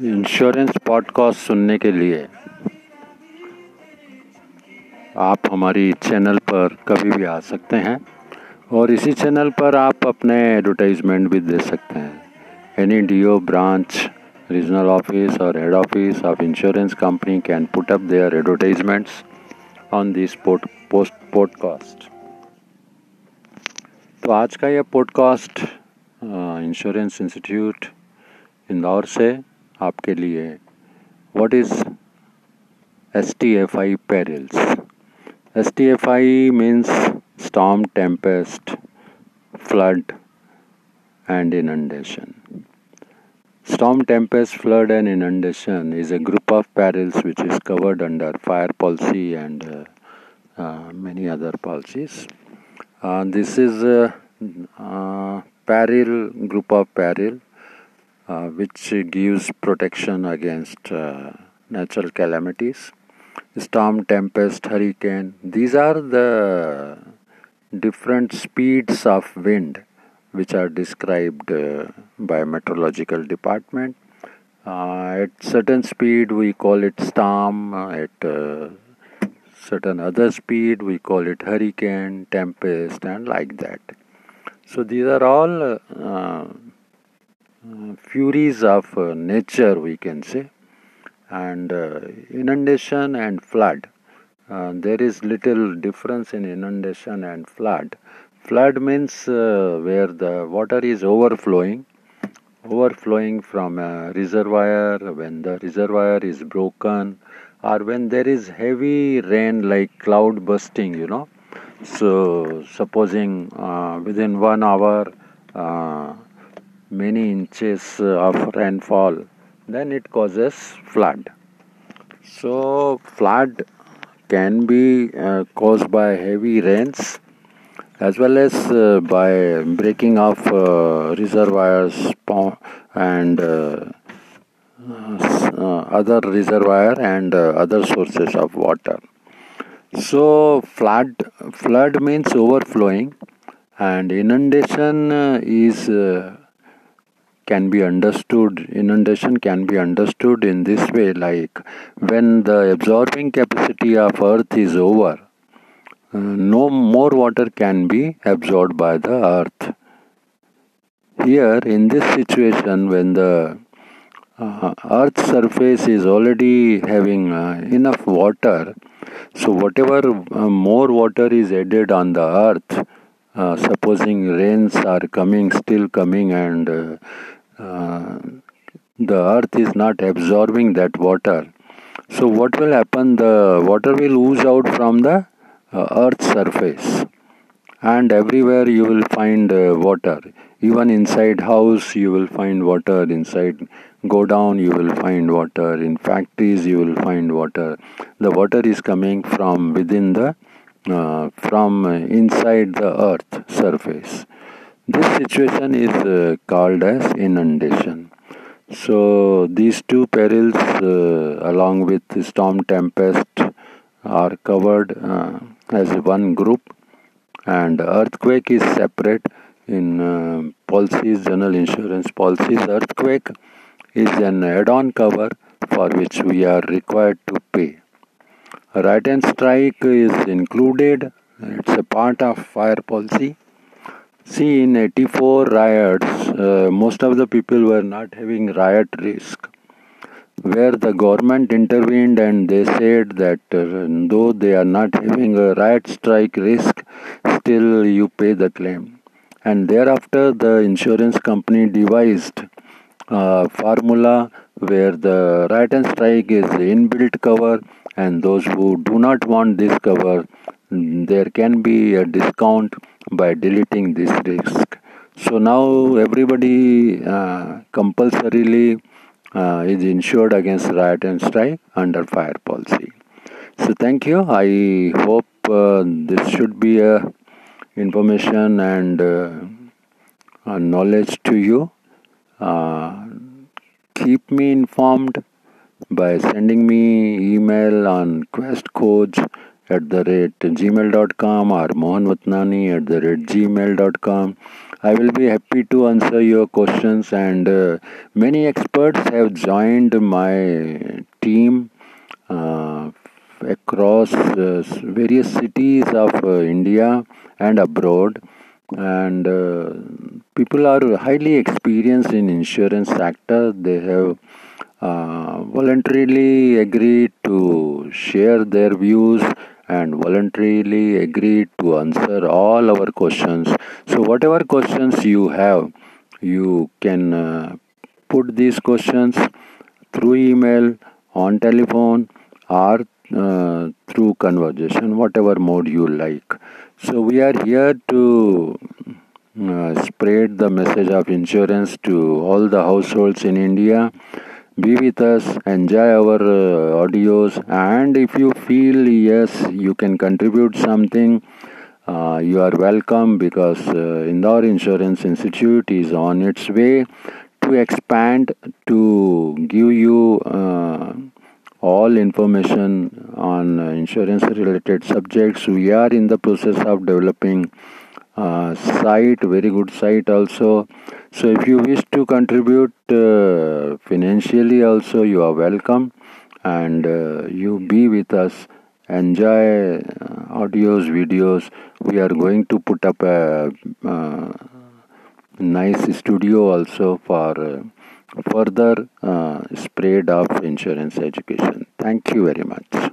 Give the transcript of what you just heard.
Insurance podcast सुनने के लिए आप हमारी चैनल पर कभी भी आ सकते हैं और इसी चैनल पर आप अपने एडवर्टाइजमेंट भी दे सकते हैं। Any D O, branch, regional office और head office of insurance company can put up their advertisements on this pot, post, podcast. तो आज का यह पॉडकास्ट इंश्योरेंस इंस्टीट्यूट इंदौर से आपके लिए what is S T F I perils S T F I means storm Tempest flood and inundation. Storm, tempest, flood, and inundation is a group of perils which is covered under fire policy and uh, uh, many other policies. Uh, this is a peril group of peril uh, which gives protection against uh, natural calamities, storm, tempest, hurricane. These are the different speeds of wind which are described uh, by meteorological department. Uh, at certain speed we call it storm, at uh, certain other speed we call it hurricane, tempest and like that. So these are all uh, furies of uh, nature, we can say, and uh, inundation and flood. Uh, there is little difference in inundation and flood. Flood means where the water is overflowing, overflowing from a reservoir when the reservoir is broken, or when there is heavy rain like cloud bursting, you know. So, supposing uh, within one hour uh, many inches of rainfall, then it causes flood. So, flood can be uh, caused by heavy rains as well as uh, by breaking of uh, reservoirs and uh, uh, other reservoir and uh, other sources of water. So, flood flood means overflowing, and inundation is can be understood inundation can be understood in this way like when the absorbing capacity of earth is over uh, no more water can be absorbed by the earth. Here in this situation when the uh, surface is already having uh, enough water so whatever uh, more water is added on the earth uh, supposing rains are coming still coming and uh, uh, the earth is not absorbing that water. So what will happen? The water will ooze out from the uh, earth's surface. And everywhere you will find uh, water. Even inside house you will find water. Inside godown you will find water. In factories you will find water. The water is coming from within the uh, from inside the earth surface. This situation is uh, called as inundation. So these two perils uh, along with storm tempest are covered uh, as one group and earthquake is separate in uh, policies, general insurance policies. Earthquake is an add-on cover for which we are required to pay. Riot and strike is included. It's a part of fire policy. See, in 84 riots, uh, most of the people were not having riot risk. Where the government intervened and they said that uh, though they are not having a riot strike risk, still you pay the claim. And thereafter, the insurance company devised a formula where the riot and strike is inbuilt cover and those who do not want this cover there can be a discount by deleting this risk. So now everybody uh, compulsorily uh, is insured against riot and strike under fire policy. So thank you. I hope uh, this should be a information and uh, knowledge to you uh, keep me informed by sending me email on questcoach at the rate gmail.com or mohanvatnani at the rate gmail.com I will be happy to answer your questions. And uh, many experts have joined my team uh, across uh, various cities of uh, India and abroad. And uh, people are highly experienced in insurance sector. They have uh, voluntarily agreed to share their views and voluntarily agreed to answer all our questions. So, whatever questions you have, you can uh, put these questions through email, on telephone, or uh, through conversation, whatever mode you like. So, we are here to uh, spread the message of insurance to all the households in India. Be with us enjoy our uh, audios and if you feel yes you can contribute something uh, you are welcome because uh, Indore Insurance Institute is on its way to expand to give you uh, all information on insurance related subjects. We are in the process of developing uh, site very good site also. So if you wish to contribute uh, financially also you are welcome. And uh, you be with us. Enjoy uh, audios videos. We are going to put up a uh, nice studio also for uh, further uh, spread of insurance education. Thank you very much